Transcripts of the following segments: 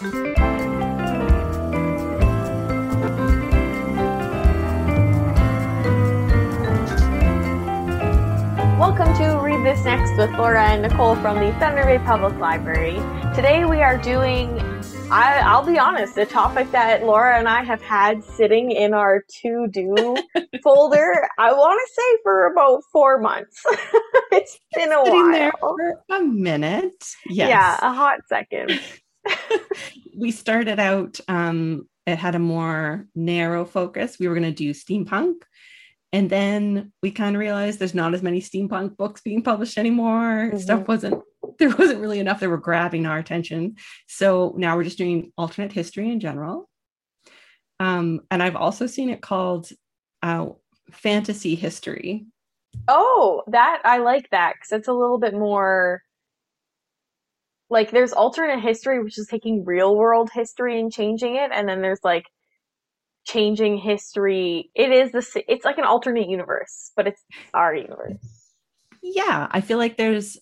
Welcome to Read This Next with Laura and Nicole from the Thunder Bay Public Library. Today we are doing, I, I'll be honest, a topic that Laura and I have had sitting in our to do folder, I want to say for about four months. it's been a Sitting while. there for a minute. Yes. Yeah, a hot second. we started out, um, it had a more narrow focus. We were going to do steampunk. And then we kind of realized there's not as many steampunk books being published anymore. Mhm. Stuff wasn't, there wasn't really enough that were grabbing our attention. So now we're just doing alternate history in general. Um, and I've also seen it called uh, fantasy history. Oh, that I like that because it's a little bit more like there's alternate history, which is taking real world history and changing it, and then there's like changing history. It is the it's like an alternate universe, but it's our universe. yeah i feel like there's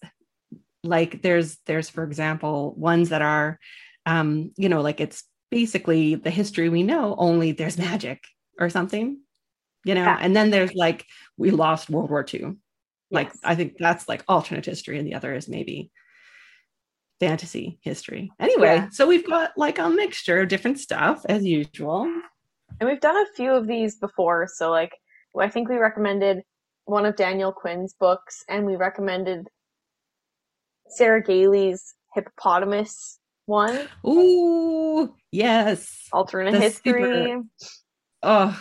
like there's there's for example ones that are um you know like it's basically the history we know only there's magic or something you know Yeah. and then there's like we lost world war ii like Yes. i think that's like alternate history and the other is maybe fantasy history. Anyway Yeah. so we've got like a mixture of different stuff as usual. And we've done a few of these before, so like I think we recommended one of Daniel Quinn's books, and we recommended Sarah Gailey's hippopotamus one, Ooh, yes. Alternate The history. super- oh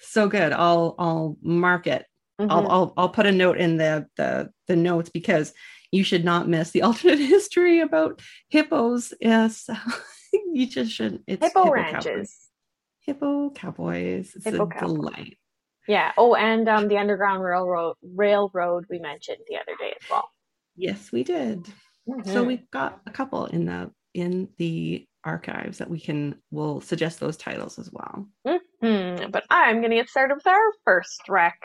so good. I'll i'll mark it. I'll, Mhm. I'll I'll put a note in the the the notes because you should not miss the alternate history about hippos. Yes, you just shouldn't. It's Hippo cowboys. ranches. Hippo cowboys. It's Hippo a cowboy. delight. Yeah. Oh, and um, the Underground Railroad railroad we mentioned the other day as well. Yes, we did. So Mhm. we've got a couple in the in the archives that we can. We'll suggest those titles as well. Hmm, but I'm going to get started with our first rec.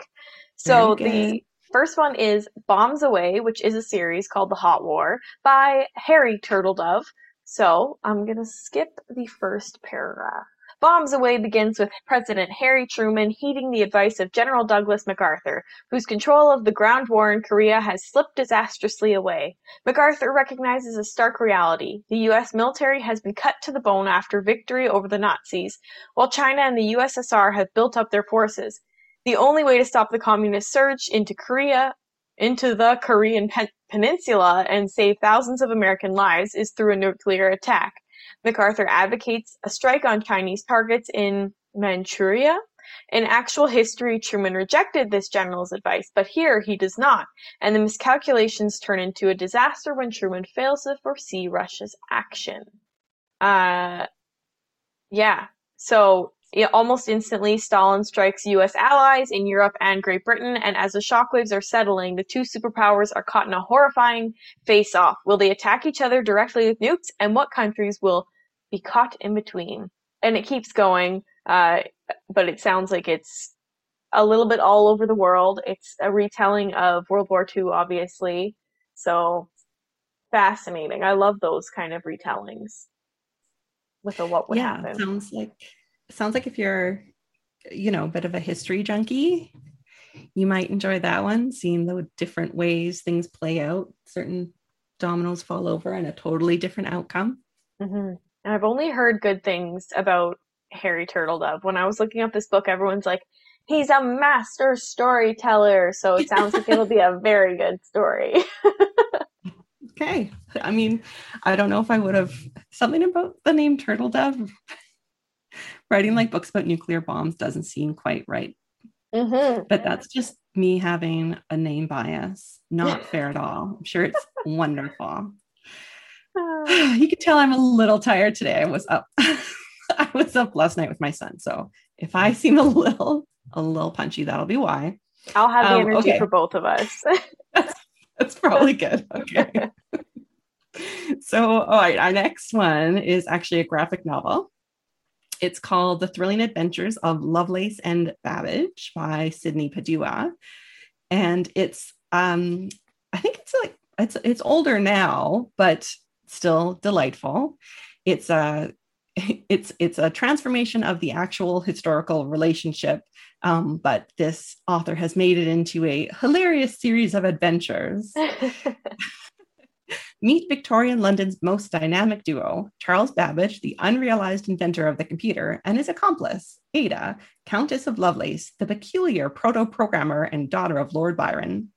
So the first one is Bombs Away, which is a series called The Hot War by Harry Turtledove. So I'm going to skip the first paragraph. Bombs Away begins with President Harry Truman heeding the advice of General Douglas MacArthur, whose control of the ground war in Korea has slipped disastrously away. MacArthur recognizes a stark reality. The US military has been cut to the bone after victory over the Nazis, while China and the USSR have built up their forces. The only way to stop the communist surge into Korea, into the Korean pen- peninsula and save thousands of American lives is through a nuclear attack. MacArthur advocates a strike on Chinese targets in Manchuria. In actual history, Truman rejected this general's advice, but here he does not, and the miscalculations turn into a disaster when Truman fails to foresee Russia's action. Uh, yeah. So yeah, almost instantly, Stalin strikes U.S. allies in Europe and Great Britain, and as the shockwaves are settling, the two superpowers are caught in a horrifying face-off. Will they attack each other directly with nukes, and what countries will be caught in between? And it keeps going, uh, but it sounds like it's a little bit all over the world. It's a retelling of World War II, obviously. So fascinating. I love those kind of retellings with a what would yeah, happen. sounds like sounds like if you're, you know, a bit of a history junkie, you might enjoy that one. Seeing the different ways things play out, certain dominoes fall over, and a totally different outcome. hmm And I've only heard good things about Harry Turtledove. When I was looking up this book, everyone's like, he's a master storyteller. So it sounds like it'll be a very good story. Okay. I mean, I don't know if I would have something about the name Turtle Dove. Writing like books about nuclear bombs doesn't seem quite right, hmm but that's just me having a name bias. Not fair at all. I'm sure it's wonderful. You can tell I'm a little tired today. I was up. I was up last night with my son. So if I seem a little a little punchy, that'll be why. I'll have the Um, energy okay. for both of us. That's probably good. Okay. so, all right, our next one is actually a graphic novel. It's called The Thrilling Adventures of Lovelace and Babbage by Sydney Padua. And it's um I think it's like it's it's older now, but still delightful. it's a it's it's a transformation of the actual historical relationship um, but this author has made it into a hilarious series of adventures Meet Victorian London's most dynamic duo, Charles Babbage, the unrealized inventor of the computer, and his accomplice, Ada, Countess of Lovelace, the peculiar proto programmer and daughter of Lord Byron.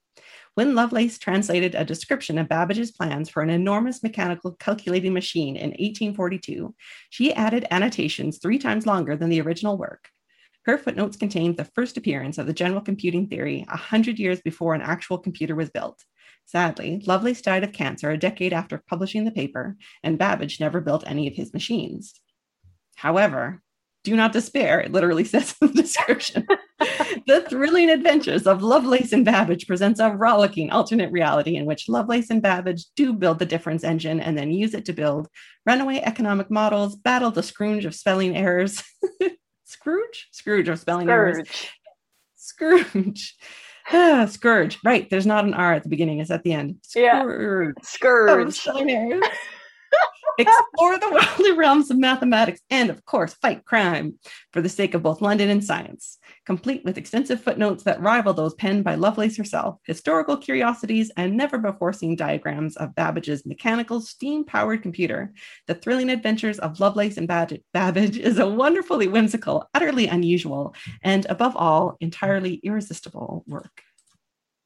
When Lovelace translated a description of Babbage's plans for an enormous mechanical calculating machine in 1842, she added annotations three times longer than the original work. Her footnotes contained the first appearance of the general computing theory a hundred years before an actual computer was built. Sadly, Lovelace died of cancer a decade after publishing the paper, and Babbage never built any of his machines. However, do not despair, it literally says in the description. the thrilling adventures of Lovelace and Babbage presents a rollicking alternate reality in which Lovelace and Babbage do build the difference engine and then use it to build runaway economic models, battle the Scrooge of spelling errors. Scrooge? Scrooge of spelling Scourge. errors. Scrooge. Scourge. Right. There's not an R at the beginning, it's at the end. Yeah. Scourge. of Scourge. Explore the worldly realms of mathematics and, of course, fight crime for the sake of both London and science, complete with extensive footnotes that rival those penned by Lovelace herself, historical curiosities, and never before seen diagrams of Babbage's mechanical, steam powered computer. The thrilling adventures of Lovelace and Bab- Babbage is a wonderfully whimsical, utterly unusual, and above all, entirely irresistible work.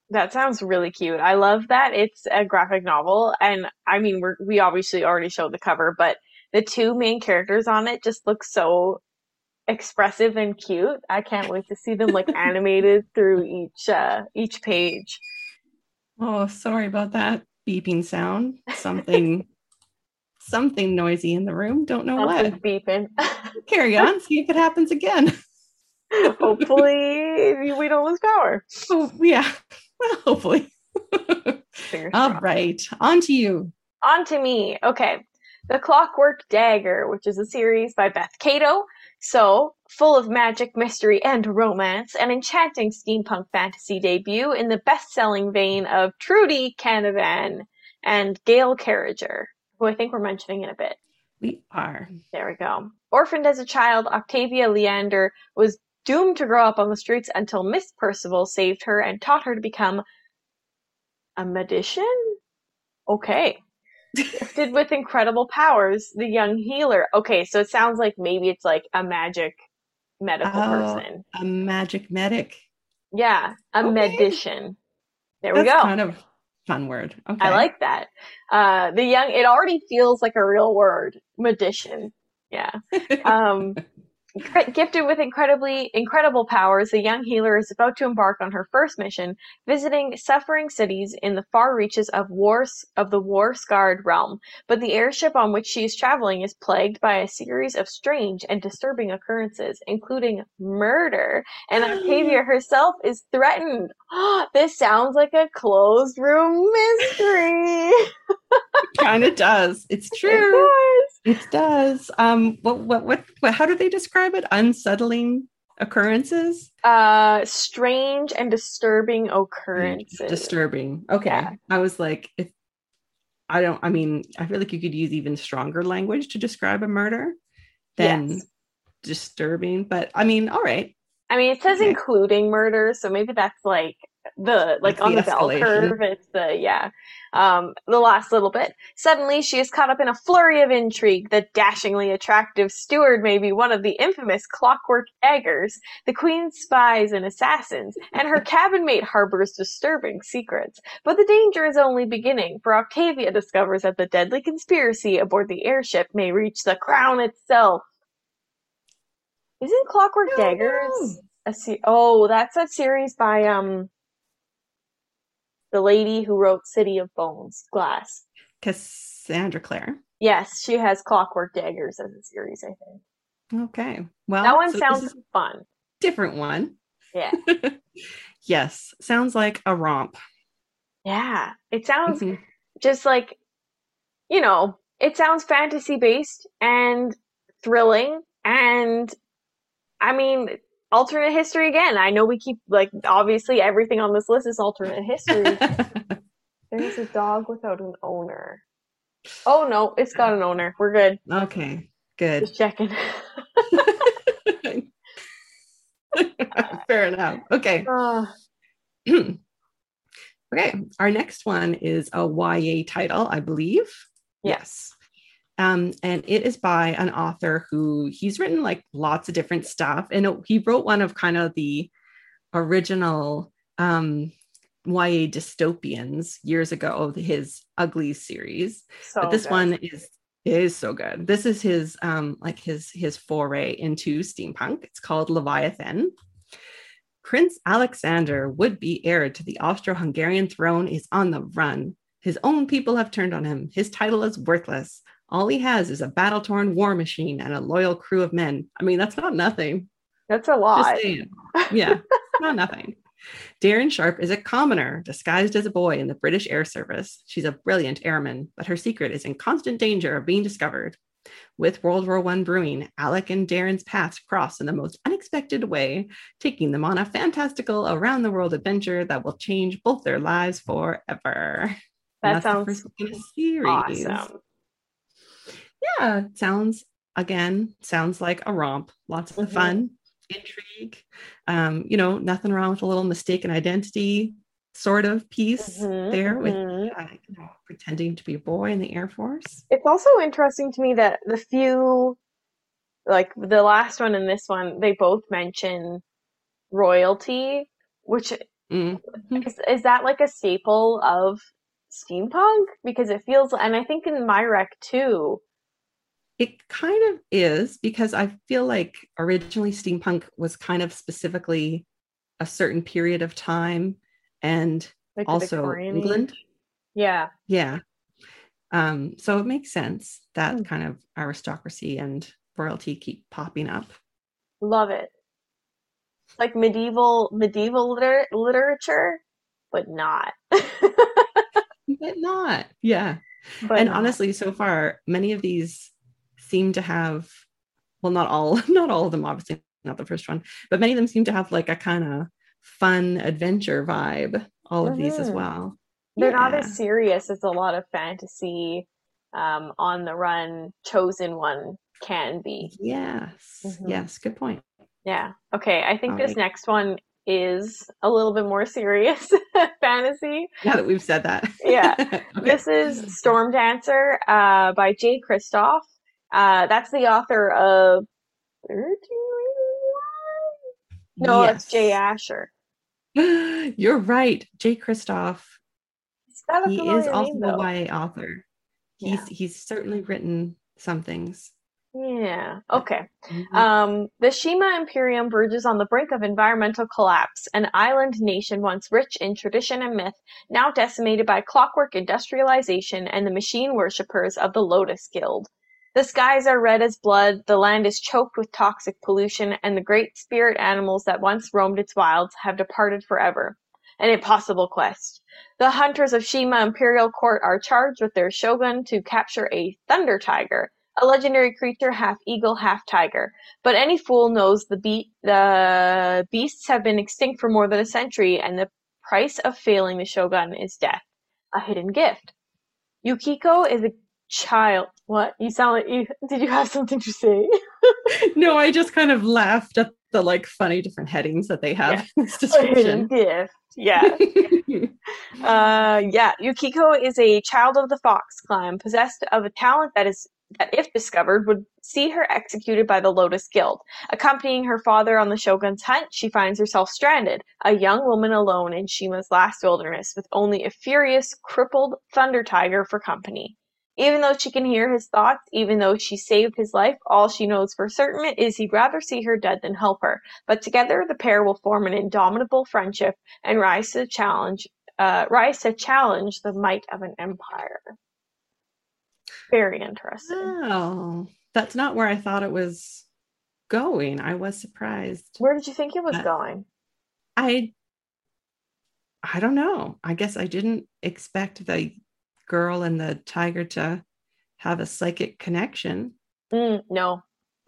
That sounds really cute. I love that it's a graphic novel, and I mean, we're, we obviously already showed the cover, but the two main characters on it just look so expressive and cute. I can't wait to see them like animated through each uh, each page. Oh, sorry about that beeping sound. Something something noisy in the room. Don't know what. Beeping. Carry on, see if it happens again. Hopefully, we don't lose power. Oh, yeah. Well, hopefully. All right, On to you. On to me. Okay. The Clockwork Dagger, which is a series by Beth Cato. So, full of magic, mystery, and romance, an enchanting steampunk fantasy debut in the best selling vein of Trudi Canavan and Gail Carriger, who I think we're mentioning in a bit. We are. There we go. Orphaned as a child, Octavia Leander was doomed to grow up on the streets until Miss Percival saved her and taught her to become a magician? Okay. Gifted with incredible powers, the young healer. Okay, so it sounds like maybe it's like a magic medical Oh. person. A magic medic. Yeah, a Okay. magician. There we go. kind of fun word. Okay. I like that. Uh, the young, it already feels like a real word, magician. Yeah. Um, gifted with incredibly incredible powers, the young healer is about to embark on her first mission, visiting suffering cities in the far reaches of war of the war-scarred realm. But the airship on which she is traveling is plagued by a series of strange and disturbing occurrences, including murder, and Octavia herself is threatened. this sounds like a closed room mystery. kind of does. It's It true. does. It does. Um, what, what, what, what, how do they describe it? Unsettling occurrences? Uh, strange and disturbing occurrences. Disturbing. Okay. Yeah. I was like, if I don't, I mean, I feel like you could use even stronger language to describe a murder than Yes. disturbing. But I mean, all right. I mean, it says Okay. including murder, so maybe that's like the like That's on the the, bell curve. It's the yeah, um, the last little bit. Suddenly, she is caught up in a flurry of intrigue. The dashingly attractive steward may be one of the infamous Clockwork Daggers, the Queen's spies and assassins, and her cabin mate harbors disturbing secrets. But the danger is only beginning, for Octavia discovers that the deadly conspiracy aboard the airship may reach the crown itself. Isn't Clockwork Daggers a se- Oh, that's a series by um the lady who wrote City of Bones, Glass. Cassandra Clare. Yes, she has Clockwork Daggers as a series, I think. Okay. Well, that one so sounds fun. different one. Yeah. yes. Sounds like a romp. Yeah. It sounds Mhm. just like you know, it sounds fantasy based and thrilling and I mean alternate history again. I know we keep like obviously everything on this list is alternate history. There's a dog without an owner. Oh no, it's got an owner. We're good. Okay, good. Just checking. Fair enough. Okay. Uh, okay. Our next one is a YA title, I believe. Yes. Um, and it is by an author who he's written like lots of different stuff. And it- he wrote one of kind of the original um, YA dystopians years ago, his Ugly series. so but this good. one is is so good. This is his um like his his foray into steampunk. It's called Leviathan. Prince Alexander, would be heir to the Austro Hungarian throne, is on the run. His own people have turned on him. His title is worthless. All he has is a battle torn war machine and a loyal crew of men. I mean, that's not nothing. That's a lot. Yeah, not nothing. Deryn Sharp is a commoner disguised as a boy in the British Air Service. She's a brilliant airman, but her secret is in constant danger of being discovered. With World War I brewing, Alec and Deryn's paths cross in the most unexpected way, taking them on a fantastical around the world adventure that will change both their lives forever. That the sounds first the series. awesome. Yeah, sounds again sounds like a romp. Lots of Mhm. fun, intrigue. Um, you know, nothing wrong with a little mistaken identity sort of piece Mhm, there with mhm. uh, you know, pretending to be a boy in the Air Force. It's also interesting to me that the few, like the last one and this one, they both mention royalty, which Mm. is, is that like a staple of steampunk? Because it feels, and I think in my rec too. It kind of is because I feel like originally steampunk was kind of specifically a certain period of time and Like also. England. Yeah. Yeah. Um, so it makes sense that Hmm. kind of aristocracy and royalty keep popping up. Love it. Like medieval medieval liter- literature, but not. But not. Yeah. but and not. honestly, so far, many of these seem to have well, not all, not all of them, obviously, not the first one, but many of them seem to have like a kind of fun adventure vibe. All of these as Mhm. well. they're not as serious as a lot of fantasy um, on the run chosen one can be. Yes. Mhm. Yes. Good point. Yeah. Okay. I think All this right. next one is a little bit more serious fantasy. Now that we've said that. Yeah. Okay. This is Storm Dancer uh, by Jay Kristoff. Uh, that's the author of 1391? No, it's Jay Asher. You're right. Jay Kristoff. Is that a He is also name, a? YA author. He's he's certainly written some things. Yeah. Okay. Mhm. Um, the Shima Imperium verges on the brink of environmental collapse, an island nation once rich in tradition and myth, now decimated by clockwork industrialization and the machine worshippers of the Lotus Guild. The skies are red as blood, the land is choked with toxic pollution, and the great spirit animals that once roamed its wilds have departed forever. An impossible quest. The hunters of Shima Imperial Court are charged with their shogun to capture a thunder tiger, a legendary creature half eagle, half tiger. But any fool knows the be- the beasts have been extinct for more than a century, and the price of failing the shogun is death. A hidden gift. Yukiko is a child. What? You sound like you. Did you have something to say? no, I just kind of laughed at the like funny different headings that they have in this description. gift. Yeah. Uh, yeah, Yukiko is a child of the Fox clan, possessed of a talent that is that, if discovered, would see her executed by the Lotus Guild. Accompanying her father on the Shogun's hunt, she finds herself stranded, a young woman alone in Shima's last wilderness, with only a furious, crippled thunder tiger for company. Even though she can hear his thoughts, even though she saved his life, all she knows for certain is he'd rather see her dead than help her. But together, the pair will form an indomitable friendship and rise to the challenge uh, rise to challenge the might of an empire. Very interesting. oh, that's not where I thought it was going. I was surprised. Where did you think it was Uh, going? I I don't know. I guess I didn't expect the girl and the tiger to have a psychic connection. Mm, no.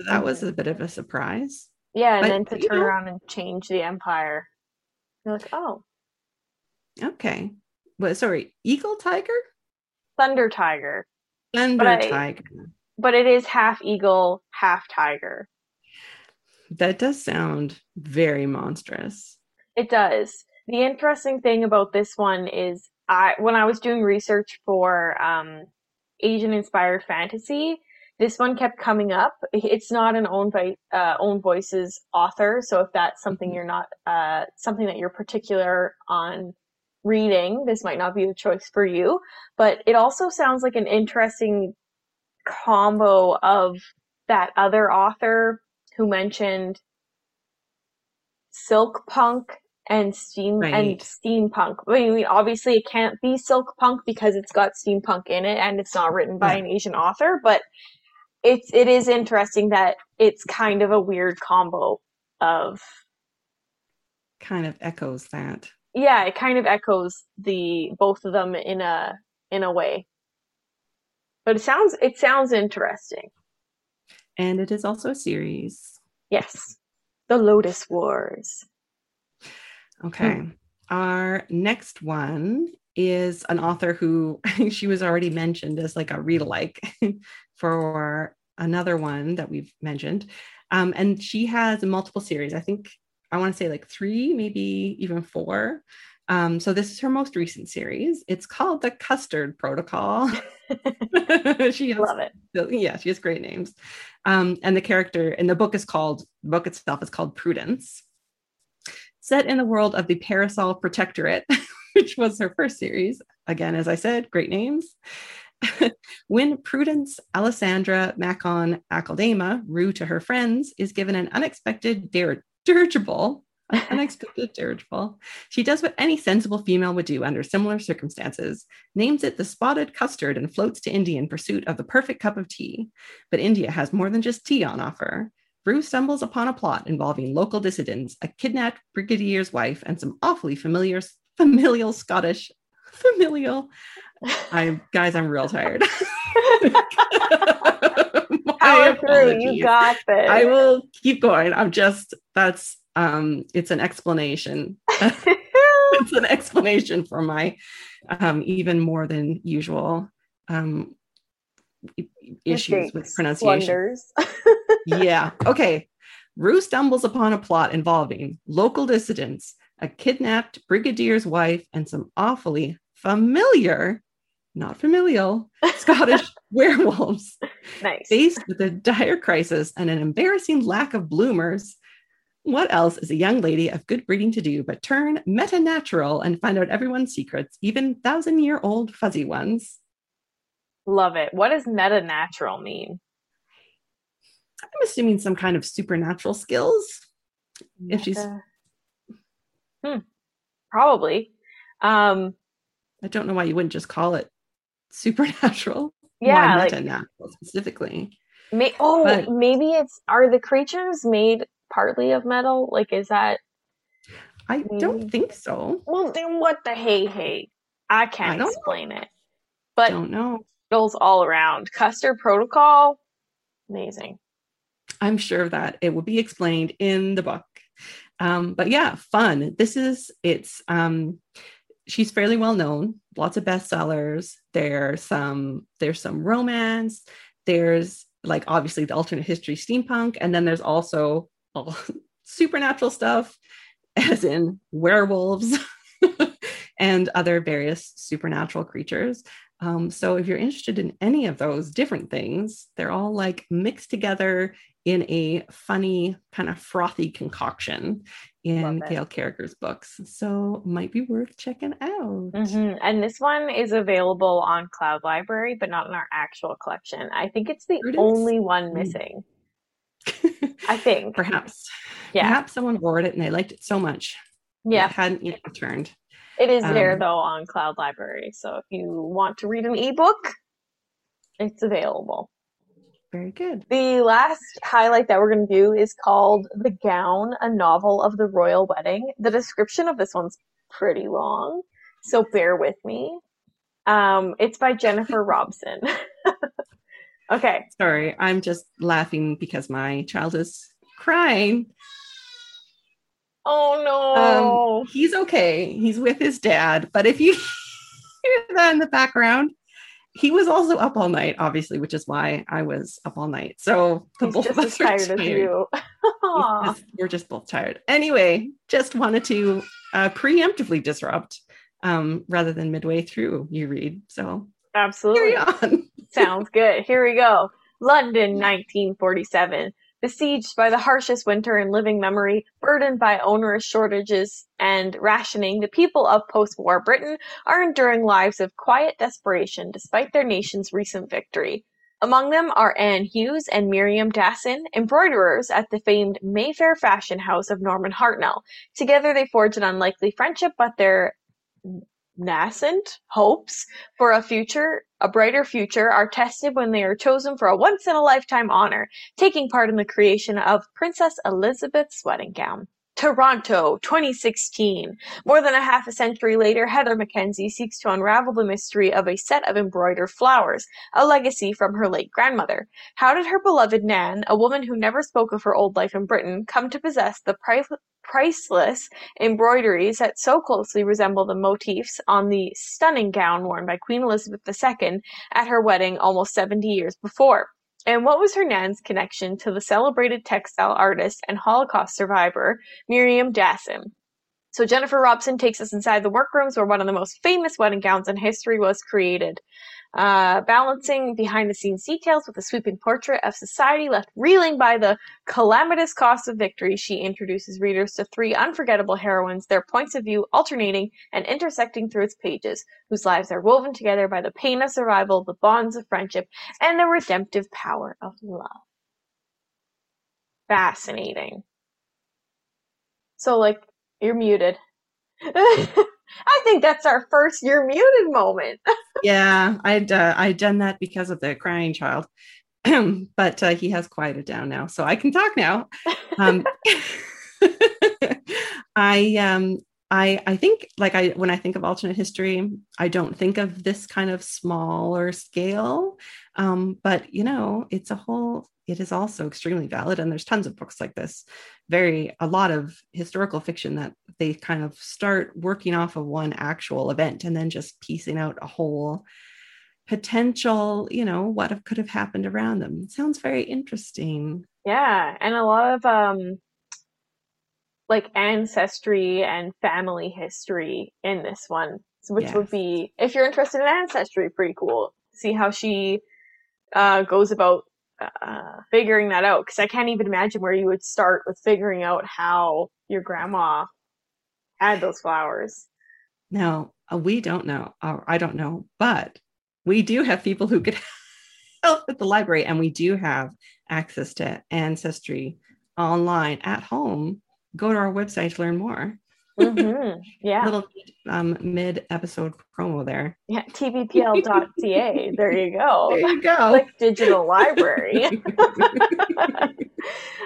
That was a bit of a surprise. Yeah, and But, then to turn know- around and change the empire. You're like, oh, Okay. But sorry, eagle tiger? Thunder Tiger. Thunder I- tiger. but it is half eagle, half tiger. That does sound very monstrous. It does. The interesting thing about this one is I when I was doing research for um, Asian inspired fantasy, this one kept coming up. It's not an own vi- uh, own voices author, so if that's something Mhm. you're not uh, something that you're particular on reading, this might not be the choice for you. But it also sounds like an interesting combo of that other author who mentioned silk punk and steam and steampunk. I mean, obviously it can't be silk punk because it's got steampunk in it and it's not written by Yeah. an Asian author, but it's it is interesting that it's kind of a weird combo of Kind of echoes that. yeah, it kind of echoes the both of them in a in a way. But it sounds it sounds interesting. And it is also a series. Yes. The Lotus Wars. Okay. Our next one is an author who she was already mentioned as like a read alike for another one that we've mentioned. Um, and she has multiple series. I think I want to say like three, maybe even four. Um, so this is her most recent series. It's called the Custard Protocol. she has Love it. yeah, she has great names. Um, and the character in the book is called the book itself is called Prudence. Set in the world of the Parasol Protectorate, which was her first series. Again, as I said, great names. when Prudence Alessandra Maccon Akeldama, Rue to her friends, is given an unexpected dir- dirigible, an unexpected dirigible, she does what any sensible female would do under similar circumstances names it the spotted custard and floats to India in pursuit of the perfect cup of tea. But India has more than just tea on offer. Rue stumbles upon a plot involving local dissidents, a kidnapped brigadier's wife, and some awfully familiar, familial Scottish familial. I guys, I'm real tired. Power through. You got this. I will keep going. I'm just that's um it's an explanation. it's an explanation for my um even more than usual um issues with Mistakes, pronunciation. yeah. Okay. Rue stumbles upon a plot involving local dissidents, a kidnapped brigadier's wife, and some awfully familiar, not familial, Scottish werewolves. nice. Faced with a dire crisis and an embarrassing lack of bloomers, what else is a young lady of good breeding to do but turn meta-natural and find out everyone's secrets, even thousand-year-old fuzzy ones? Love it. What does meta natural mean? I'm assuming some kind of supernatural skills. If she's- Hmm. Probably. Um, I don't know why you wouldn't just call it supernatural. yeah, why like meta-natural specifically. may- oh, But- maybe it's are the creatures made partly of metal? Like, is that I don't think so. well? Then what the hey hey? I can't I don't know. explain it. But don't know. metals all around. Custard protocol, amazing. I'm sure that it will be explained in the book. Um, but yeah, fun. This is it's um she's fairly well known, lots of bestsellers. There's some there's some romance, there's like obviously the alternate history steampunk, and then there's also all supernatural stuff, as in werewolves and other various supernatural creatures. Um, so if you're interested in any of those different things, they're all like mixed together in a funny, kind of frothy concoction in it. Gail Carriger's books. So might be worth checking out. hmm And this one is available on Cloud Library, but not in our actual collection. I think it's the Prudence? only one Mm. missing. I think. Perhaps. Yeah. Perhaps someone borrowed it and they liked it so much. Yeah. It hadn't yet returned. It is there Um, though on Cloud Library. So if you want to read an ebook, it's available. Very good. The last highlight that we're going to do is called The Gown, a novel of the royal wedding. The description of this one's pretty long, so bear with me. Um, it's by Jennifer Robson. okay. Sorry, I'm just laughing because my child is crying. Oh no. Um, he's okay. He's with his dad. But if you hear that in the background, he was also up all night, obviously, which is why I was up all night. So the He's both of us are tired as you. Just- we're just both tired. Anyway, just wanted to uh, preemptively disrupt um, rather than midway through you read. So Absolutely. Sounds good. Here we go. London, 1947. Besieged by the harshest winter in living memory, burdened by onerous shortages and rationing, the people of post-war Britain are enduring lives of quiet desperation despite their nation's recent victory. Among them are Anne Hughes and Miriam Dassin, embroiderers at the famed Mayfair fashion house of Norman Hartnell. Together they forge an unlikely friendship, but their nascent hopes for a future, a brighter future, are tested when they are chosen for a once in a lifetime honor, taking part in the creation of Princess Elizabeth's wedding gown. Toronto, 2016. More than a half a century later, Heather Mackenzie seeks to unravel the mystery of a set of embroidered flowers, a legacy from her late grandmother. How did her beloved Nan, a woman who never spoke of her old life in Britain, come to possess the pri- priceless embroideries that so closely resemble the motifs on the stunning gown worn by Queen Elizabeth II at her wedding almost 70 years before. And what was her Nan's connection to the celebrated textile artist and Holocaust survivor Miriam Dassin? So Jennifer Robson takes us inside the workrooms where one of the most famous wedding gowns in history was created. Uh, balancing behind the scenes details with a sweeping portrait of society left reeling by the calamitous cost of victory, she introduces readers to three unforgettable heroines, their points of view alternating and intersecting through its pages, whose lives are woven together by the pain of survival, the bonds of friendship, and the redemptive power of love. Fascinating. So, like, you're muted. I think that's our first you're muted moment. Yeah, I'd uh, I'd done that because of the crying child, but uh, he has quieted down now, so I can talk now. Um, I um I I think like I when I think of alternate history, I don't think of this kind of smaller scale, um, but you know, it's a whole. It is also extremely valid, and there's tons of books like this. Very a lot of historical fiction that they kind of start working off of one actual event and then just piecing out a whole potential, you know, what have, could have happened around them. It sounds very interesting. Yeah, and a lot of um like ancestry and family history in this one, which would be if you're interested in ancestry, pretty cool. See how she uh goes about uh figuring that out because I can't even imagine where you would start with figuring out how your grandma had those flowers. Now, uh, we don't know, or I don't know, but we do have people who could help at the library, and we do have access to Ancestry online at home. Go to our website to learn more. Hmm Yeah. Little um, mid episode promo there. Yeah, tbpl.ca. There you go. There you go. Like digital library.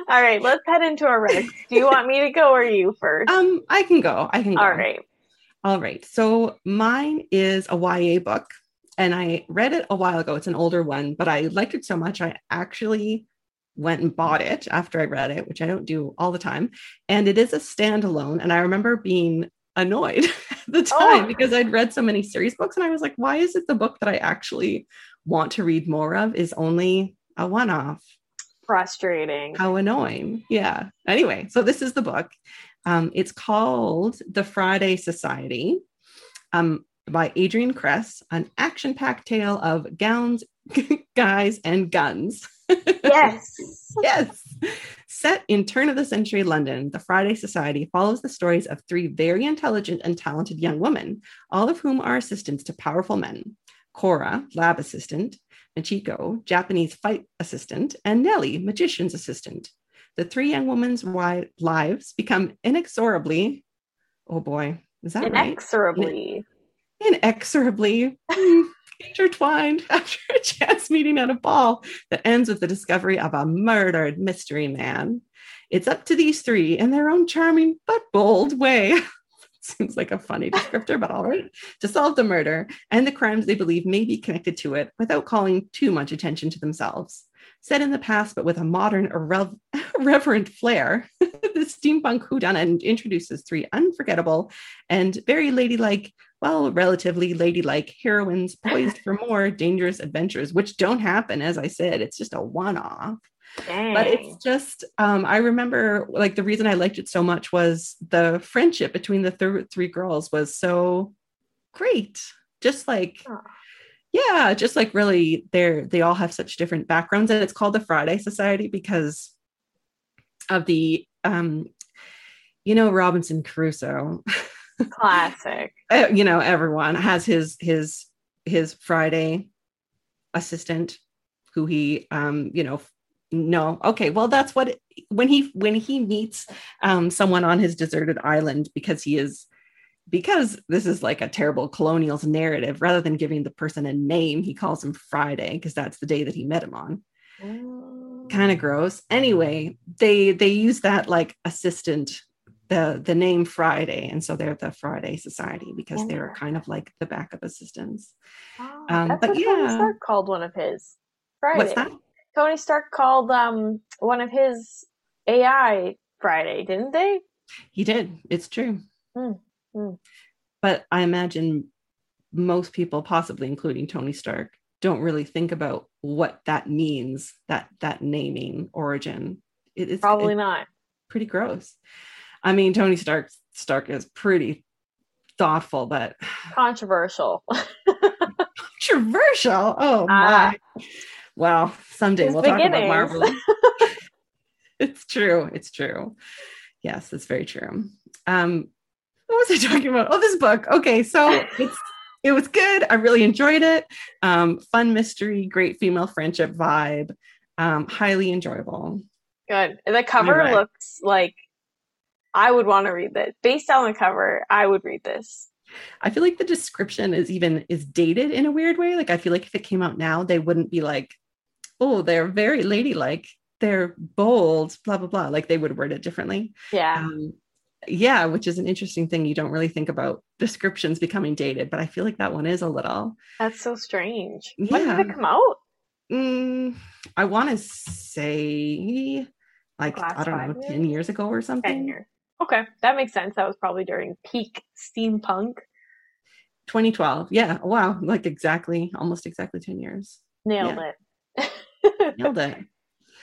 All right, let's head into our recs. Do you want me to go or you first? um, I can go. I can go. All right. All right. So mine is a YA book, and I read it a while ago. It's an older one, but I liked it so much I actually went and bought it after I read it, which I don't do all the time. And it is a standalone. And I remember being annoyed at the time Oh. because I'd read so many series books, and I was like, why is it the book that I actually want to read more of is only a one off? Frustrating. How annoying. Yeah. Anyway, so this is the book. Um, it's called The Friday Society um, by Adrienne Kress, an action packed tale of gowns, guys, and guns. Yes. yes. Set in turn of the century London, the Friday Society follows the stories of three very intelligent and talented young women, all of whom are assistants to powerful men Cora, lab assistant, Michiko, Japanese fight assistant, and Nellie, magician's assistant. The three young women's lives become inexorably, oh boy, is that right? Inexorably. inexorably mm, intertwined after a chance meeting at a ball that ends with the discovery of a murdered mystery man. It's up to these three in their own charming but bold way. Seems like a funny descriptor, but all right. To solve the murder and the crimes they believe may be connected to it without calling too much attention to themselves. Set in the past, but with a modern, irrev- irreverent flair, the steampunk whodunit introduces three unforgettable and very ladylike well, relatively ladylike heroines poised for more dangerous adventures, which don't happen. As I said, it's just a one off. But it's just, um, I remember like the reason I liked it so much was the friendship between the th- three girls was so great. Just like, oh. yeah, just like really, they're they all have such different backgrounds, and it's called the Friday Society because of the, um, you know, Robinson Crusoe. Classic. Uh, you know, everyone has his his his Friday assistant who he um you know no okay well that's what when he when he meets um someone on his deserted island because he is because this is like a terrible colonials narrative rather than giving the person a name he calls him friday because that's the day that he met him on mm. kind of gross anyway they they use that like assistant the the name Friday, and so they're the Friday Society because yeah. they're kind of like the backup assistants. Oh, um, but yeah, Tony Stark called one of his Friday. What's that? Tony Stark called um one of his AI Friday, didn't they? He did. It's true. Mm, mm. But I imagine most people, possibly including Tony Stark, don't really think about what that means. That that naming origin. It, it's probably not. Pretty gross. I mean, Tony Stark Stark is pretty thoughtful, but controversial. controversial. Oh my. Uh, well, someday we'll talk about Marvel. it's true. It's true. Yes, it's very true. Um, what was I talking about? Oh, this book. Okay, so it's it was good. I really enjoyed it. Um, fun mystery, great female friendship vibe. Um, highly enjoyable. Good. The cover right. looks like I would want to read this. Based on the cover, I would read this. I feel like the description is even is dated in a weird way. Like I feel like if it came out now, they wouldn't be like, "Oh, they're very ladylike. They're bold." Blah blah blah. Like they would word it differently. Yeah. Um, yeah, which is an interesting thing. You don't really think about descriptions becoming dated, but I feel like that one is a little. That's so strange. Yeah. When did it come out? Mm, I want to say like I don't know, years? ten years ago or something. Okay, that makes sense. That was probably during peak steampunk. 2012. Yeah. Wow. Like exactly, almost exactly 10 years. Nailed yeah. it. Nailed it.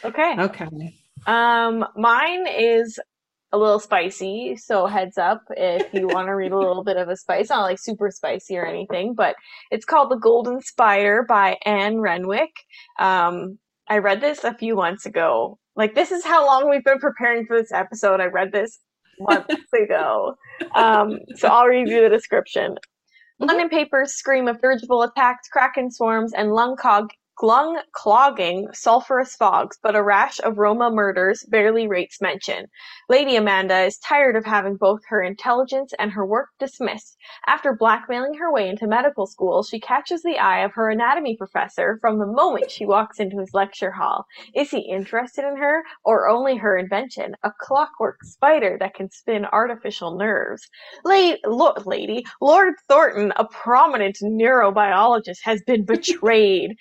Okay. Okay. Um, mine is a little spicy, so heads up if you want to read a little bit of a spice. Not like super spicy or anything, but it's called The Golden Spider by Anne Renwick. Um, I read this a few months ago. Like this is how long we've been preparing for this episode. I read this months ago. Um, so I'll review the description. Mm-hmm. London papers scream of dirigible attacks, kraken swarms, and lung cog- lung clogging sulfurous fogs, but a rash of Roma murders barely rates mention. Lady Amanda is tired of having both her intelligence and her work dismissed. After blackmailing her way into medical school, she catches the eye of her anatomy professor from the moment she walks into his lecture hall. Is he interested in her, or only her invention, a clockwork spider that can spin artificial nerves? La- Lo- lady, Lord Thornton, a prominent neurobiologist, has been betrayed.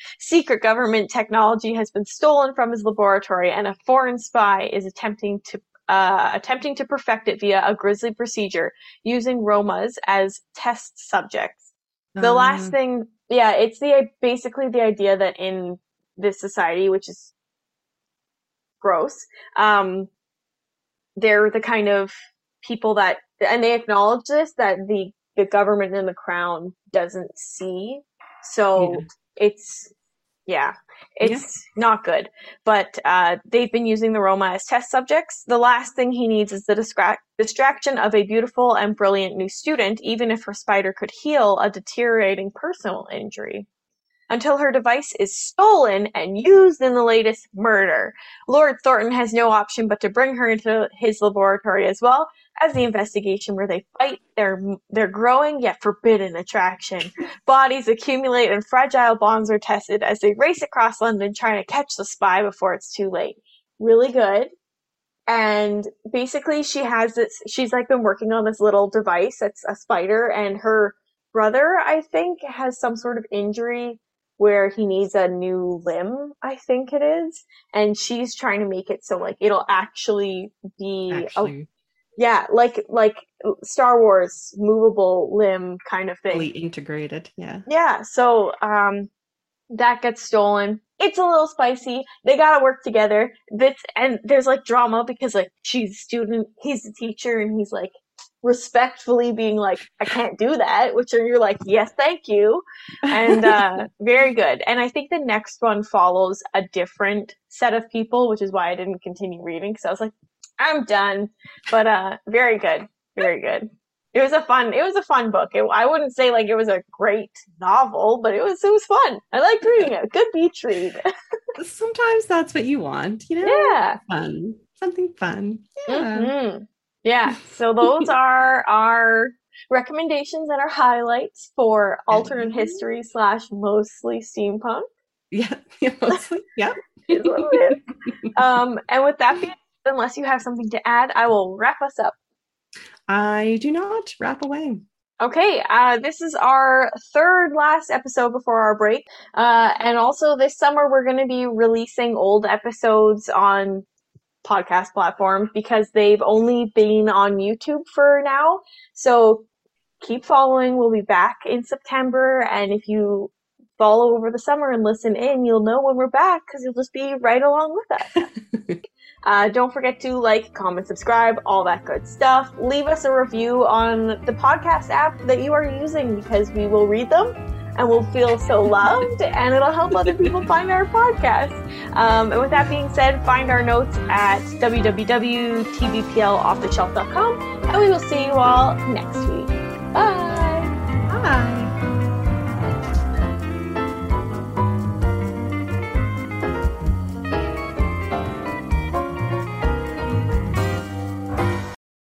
Secret government technology has been stolen from his laboratory, and a foreign spy is attempting to uh, attempting to perfect it via a grisly procedure using Romas as test subjects. The last ah. thing, yeah, it's the basically the idea that in this society, which is gross, um, they're the kind of people that, and they acknowledge this that the the government and the crown doesn't see. So yeah. it's yeah, it's yeah. not good. But uh, they've been using the Roma as test subjects. The last thing he needs is the distra- distraction of a beautiful and brilliant new student, even if her spider could heal a deteriorating personal injury until her device is stolen and used in the latest murder. Lord Thornton has no option but to bring her into his laboratory as well as the investigation where they fight their their growing yet forbidden attraction. Bodies accumulate and fragile bonds are tested as they race across London trying to catch the spy before it's too late. Really good. And basically she has this she's like been working on this little device that's a spider and her brother, I think, has some sort of injury where he needs a new limb, I think it is. And she's trying to make it so like it'll actually be actually, Yeah, like like Star Wars movable limb kind of thing. Fully integrated. Yeah. Yeah, so um that gets stolen. It's a little spicy. They gotta work together. That's and there's like drama because like she's a student, he's a teacher, and he's like respectfully being like, I can't do that, which are you're like, yes, thank you. And uh very good. And I think the next one follows a different set of people, which is why I didn't continue reading because I was like, I'm done. But uh very good. Very good. It was a fun. It was a fun book. It, I wouldn't say like it was a great novel, but it was it was fun. I liked reading it. Good beach read. Sometimes that's what you want, you know? Yeah. Fun. Something fun. Yeah. Mhm. Yeah. So those are our recommendations and our highlights for alternate Mhm. history slash mostly steampunk. Yeah. Yeah. Mostly. Yeah. is what it is. um, and with that being said, unless you have something to add, I will wrap us up. I do not wrap away. Okay, uh, this is our third last episode before our break. Uh, and also this summer we're going to be releasing old episodes on podcast platforms because they've only been on YouTube for now. So keep following. We'll be back in September. And if you follow over the summer and listen in, you'll know when we're back because you'll just be right along with us. Uh, don't forget to like, comment, subscribe, all that good stuff. Leave us a review on the podcast app that you are using because we will read them and we'll feel so loved and it'll help other people find our podcast. Um, and with that being said, find our notes at www.tbplofftheshelf.com and we will see you all next week.